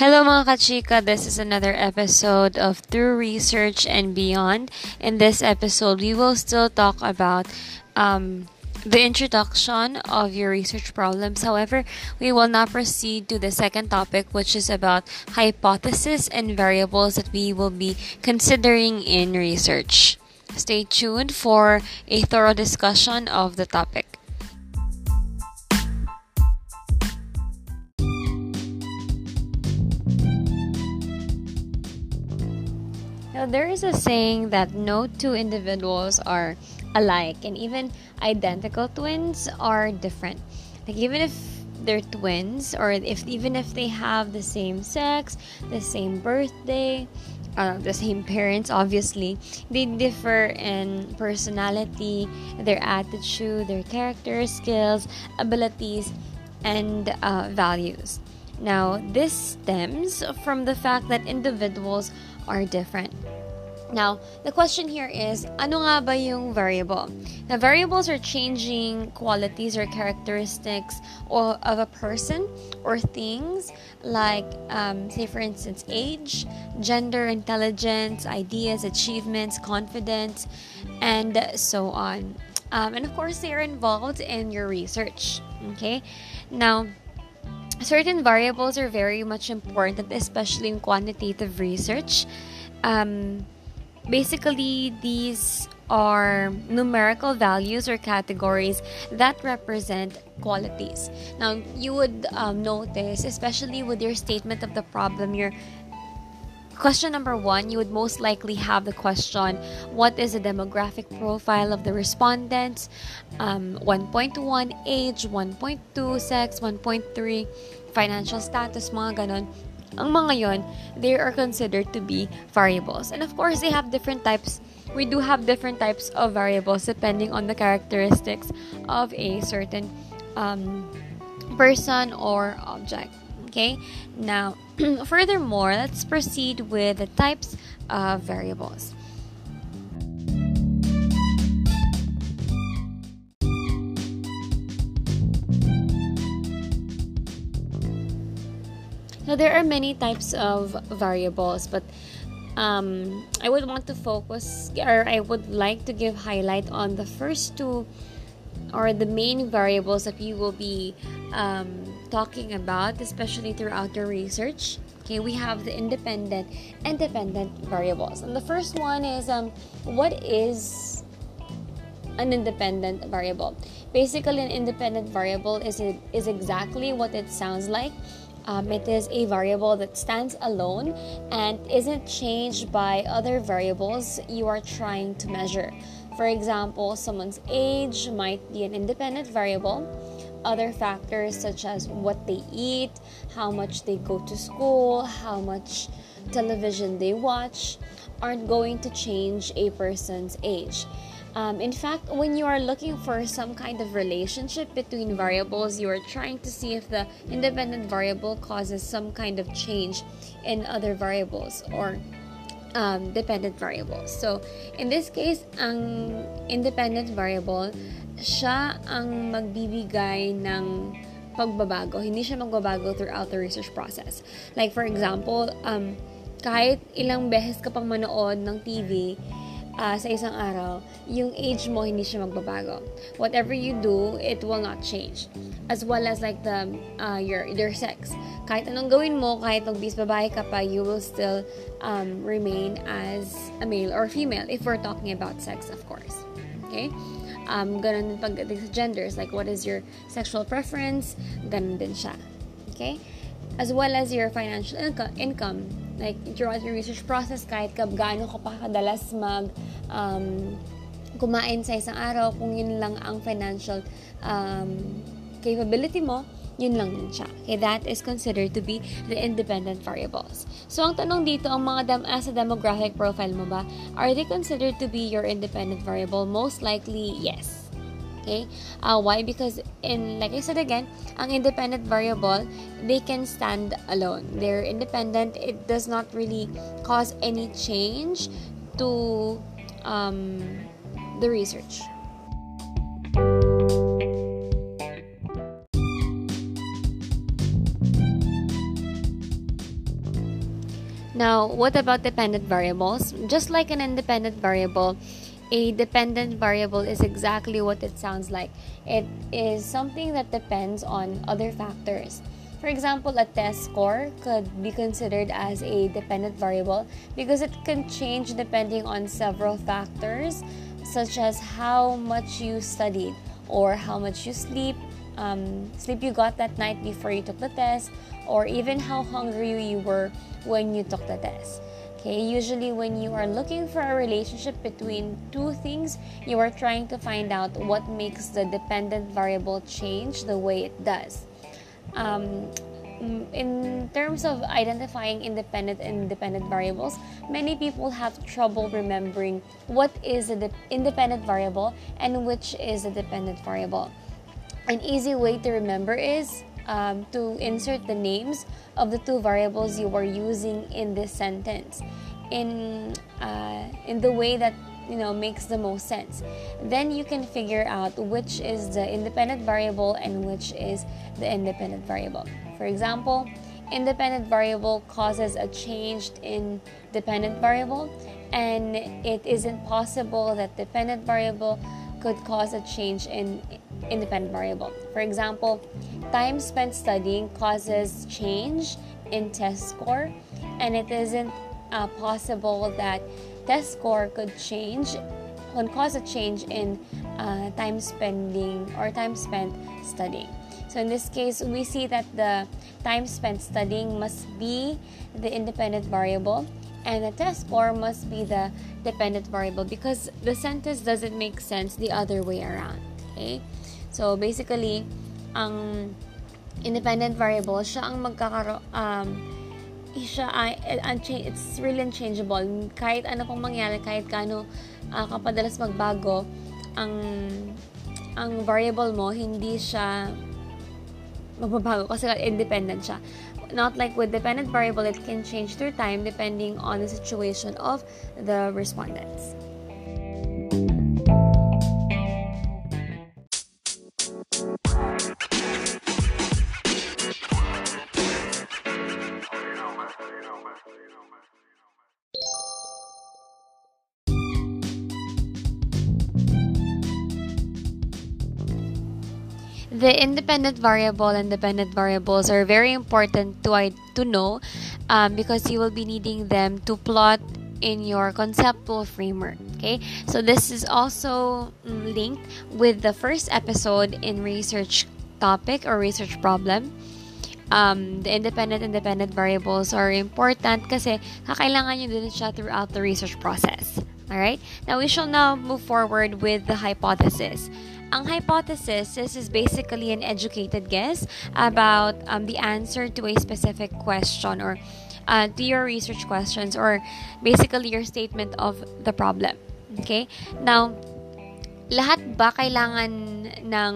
Hello mga kachika, this is another episode of Through Research and Beyond. In this episode, we will still talk about um, the introduction of your research problems. However, we will now proceed to the second topic, which is about hypotheses and variables that we will be considering in research. Stay tuned for a thorough discussion of the topic. Now, there is a saying that no two individuals are alike, and even identical twins are different. Like, even if they're twins, or if even if they have the same sex, the same birthday, uh, the same parents, obviously, they differ in personality, their attitude, their character, skills, abilities, and uh, values. Now, this stems from the fact that individuals are different. Now, the question here is, ano nga ba yung variable? Now, variables are changing qualities or characteristics of a person or things like, um, say for instance, age, gender, intelligence, ideas, achievements, confidence, and so on. Um, and of course, they are involved in your research. Okay? Now, certain variables are very much important, especially in quantitative research. Um, basically, these are numerical values or categories that represent qualities. Now, you would um, notice, especially with your statement of the problem, your Question number one, you would most likely have the question What is the demographic profile of the respondents? Um, 1.1 age, 1.2 sex, 1.3 financial status, mga ganon. Ang mga yon, they are considered to be variables. And of course, they have different types. We do have different types of variables depending on the characteristics of a certain um, person or object. Okay, now furthermore, let's proceed with the types of variables. Now, there are many types of variables, but um, I would want to focus, or I would like to give highlight on the first two, or the main variables that we will be um, talking about, especially throughout your research. Okay, we have the independent and dependent variables. And the first one is um, what is an independent variable? Basically, an independent variable is, it, is exactly what it sounds like. Um, it is a variable that stands alone and isn't changed by other variables you are trying to measure. For example, someone's age might be an independent variable other factors such as what they eat, how much they go to school, how much television they watch, aren't going to change a person's age. Um, in fact, when you are looking for some kind of relationship between variables, you are trying to see if the independent variable causes some kind of change in other variables or um, dependent variables. So, in this case, ang independent variable siya ang magbibigay ng pagbabago. Hindi siya magbabago throughout the research process. Like for example, um, kahit ilang beses ka pang manood ng TV, uh, sa isang araw, yung age mo hindi siya magbabago. Whatever you do, it will not change. As well as like the uh, your your sex. Kahit anong gawin mo, kahit magbis babae ka pa, you will still um, remain as a male or female if we're talking about sex, of course. Okay? Um, ganun din pagdating sa genders, like what is your sexual preference, ganun din siya. Okay? As well as your financial inco- income. Like, throughout your research process, kahit ka gaano ka pa kadalas mag um, kumain sa isang araw, kung yun lang ang financial um, capability mo, yun lang din siya. Okay, that is considered to be the independent variables. So, ang tanong dito, ang mga dem as a demographic profile mo ba, are they considered to be your independent variable? Most likely, yes. Okay? Uh, why? Because in, like I said again, ang independent variable, they can stand alone. They're independent. It does not really cause any change to um, the research. Now, what about dependent variables? Just like an independent variable, a dependent variable is exactly what it sounds like. It is something that depends on other factors. For example, a test score could be considered as a dependent variable because it can change depending on several factors, such as how much you studied or how much you sleep, um, sleep you got that night before you took the test, or even how hungry you were when you took the test. Okay, usually when you are looking for a relationship between two things, you are trying to find out what makes the dependent variable change the way it does um, in terms of identifying independent and dependent variables, many people have trouble remembering what is an de- independent variable and which is a dependent variable. An easy way to remember is um, to insert the names of the two variables you are using in this sentence in uh, in the way that you know makes the most sense. Then you can figure out which is the independent variable and which is the independent variable. For example independent variable causes a change in dependent variable and it isn't possible that dependent variable could cause a change in independent variable. For example time spent studying causes change in test score and it isn't uh, possible that test score could change, can cause a change in uh, time spending or time spent studying. So in this case, we see that the time spent studying must be the independent variable and the test score must be the dependent variable because the sentence doesn't make sense the other way around. Okay? So basically, ang independent variable, siya ang magkakaroon um, siya ay it's really unchangeable. Kahit ano pong mangyari kahit kano uh, kapadalas magbago ang ang variable mo hindi siya magbabago kasi independent siya. Not like with dependent variable it can change through time depending on the situation of the respondents the independent variable and dependent variables are very important to I, to know um, because you will be needing them to plot in your conceptual framework okay? So this is also linked with the first episode in research topic or research problem. Um, the independent independent variables are important kasi kakailangan nyo din siya throughout the research process alright? Now we shall now move forward with the hypothesis Ang hypothesis this is basically an educated guess about um, the answer to a specific question or uh, to your research questions or basically your statement of the problem. Okay? Now, lahat ba kailangan ng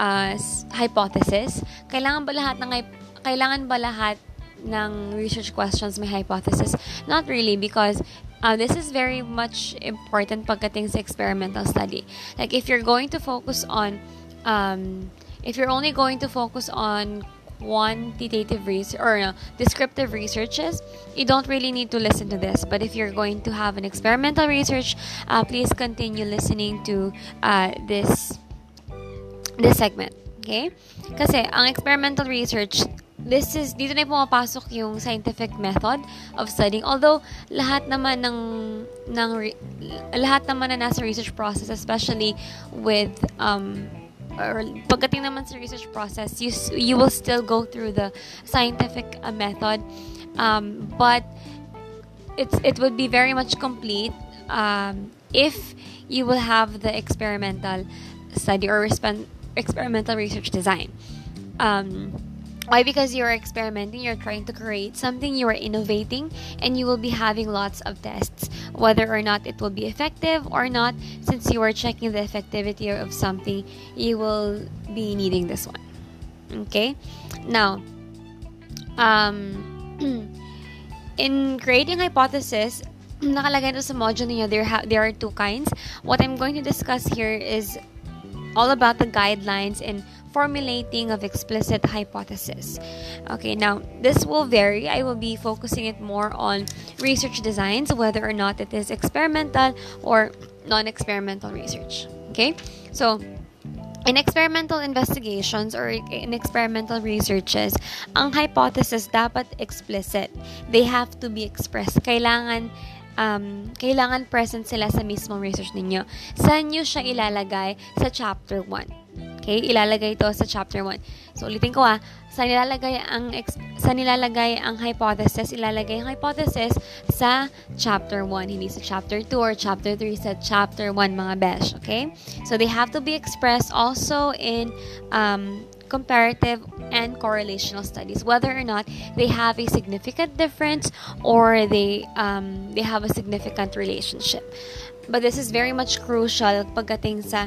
uh, hypothesis? Kailangan ba lahat ng kailangan ba lahat ng research questions may hypothesis? Not really because Uh, this is very much important pagdating sa experimental study. Like if you're going to focus on, um, if you're only going to focus on quantitative research or no, descriptive researches, you don't really need to listen to this. But if you're going to have an experimental research, uh, please continue listening to uh, this this segment. Okay? Kasi ang experimental research, this is dito na pumapasok yung scientific method of studying. Although lahat naman ng ng lahat naman na nasa research process especially with um or pagdating naman sa research process you you will still go through the scientific uh, method. Um, but it's it would be very much complete um, if you will have the experimental study or experimental research design. Um, why? Because you're experimenting, you're trying to create something, you are innovating, and you will be having lots of tests. Whether or not it will be effective or not, since you are checking the effectivity of something, you will be needing this one. Okay? Now, um, in creating hypothesis, nakalagay sa module niyo, there, ha- there are two kinds. What I'm going to discuss here is all about the guidelines and formulating of explicit hypothesis. Okay, now this will vary. I will be focusing it more on research designs, whether or not it is experimental or non experimental research. Okay, so in experimental investigations or in experimental researches, ang hypothesis dapat explicit. They have to be expressed. Kailangan um, kailangan present sila sa mismong research ninyo. Saan nyo siya ilalagay sa chapter 1? Okay, ilalagay ito sa chapter 1. So, ulitin ko ah, sa nilalagay ang sa nilalagay ang hypothesis, ilalagay ang hypothesis sa chapter 1, hindi sa chapter 2 or chapter 3, sa chapter 1 mga besh, okay? So, they have to be expressed also in um, comparative and correlational studies whether or not they have a significant difference or they um, they have a significant relationship but this is very much crucial pagdating sa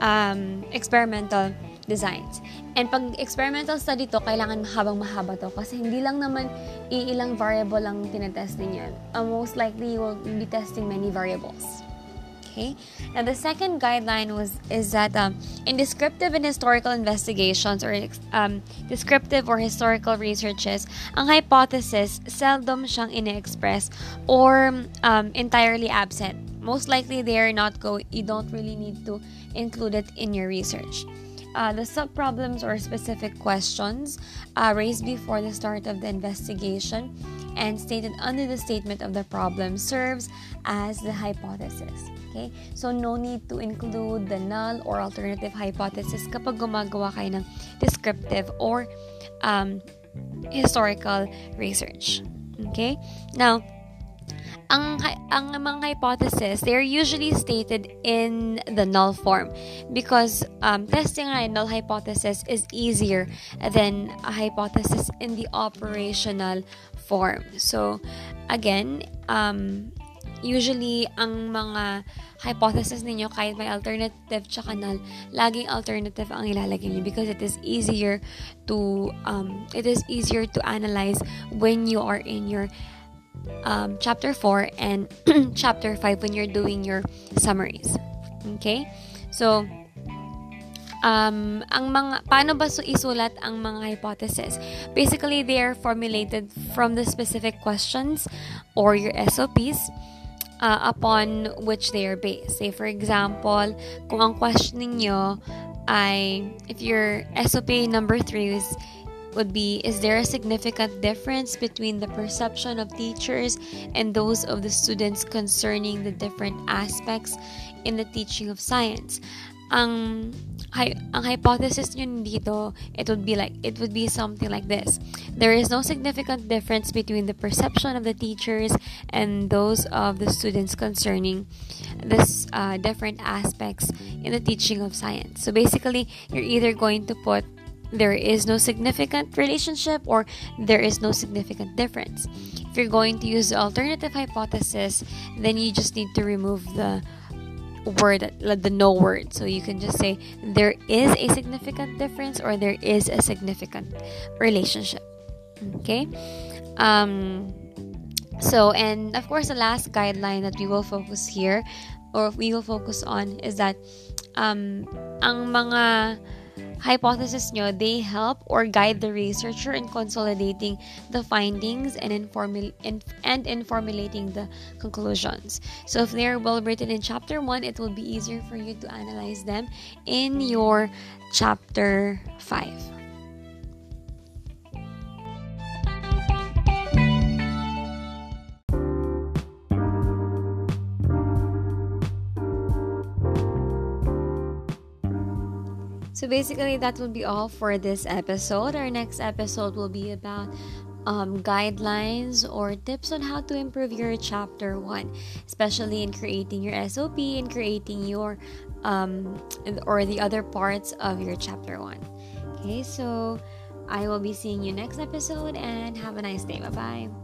um, experimental designs. And pag experimental study to, kailangan mahabang mahaba to kasi hindi lang naman iilang variable lang tinetest niyan. Uh, most likely, you will be testing many variables. Okay. Now the second guideline was is that um, in descriptive and historical investigations or um, descriptive or historical researches, ang hypothesis seldom siyang ine-express or um, entirely absent. Most likely they are not go. You don't really need to include it in your research. Uh, the subproblems or specific questions uh, raised before the start of the investigation and stated under the statement of the problem serves as the hypothesis. Okay? So, no need to include the null or alternative hypothesis kapag gumagawa kayo ng descriptive or um, historical research. Okay? Now, ang ang mga hypothesis they're usually stated in the null form because um, testing a null hypothesis is easier than a hypothesis in the operational form. So, again, um, usually, ang mga hypothesis ninyo, kahit may alternative tsaka null, laging alternative ang ilalagay niyo because it is easier to, um, it is easier to analyze when you are in your um, chapter 4 and chapter 5 when you're doing your summaries. Okay? So, um, ang mga, paano ba isulat ang mga hypothesis? Basically, they are formulated from the specific questions or your SOPs uh, upon which they are based. Say, for example, kung ang question ninyo ay, if your SOP number 3 is would be Is there a significant difference between the perception of teachers and those of the students concerning the different aspects in the teaching of science? ang hi- ang hypothesis nyo dito, it would be like it would be something like this. There is no significant difference between the perception of the teachers and those of the students concerning this uh, different aspects in the teaching of science. So basically, you're either going to put there is no significant relationship or there is no significant difference. If you're going to use the alternative hypothesis, then you just need to remove the word the no word. So you can just say there is a significant difference or there is a significant relationship. Okay? Um so and of course the last guideline that we will focus here or we will focus on is that um ang mga hypothesis nyo, they help or guide the researcher in consolidating the findings and in, formul- in, and in formulating the conclusions. So if they're well written in chapter 1, it will be easier for you to analyze them in your chapter 5. So basically, that will be all for this episode. Our next episode will be about um, guidelines or tips on how to improve your chapter one, especially in creating your SOP and creating your um, or the other parts of your chapter one. Okay, so I will be seeing you next episode and have a nice day. Bye bye.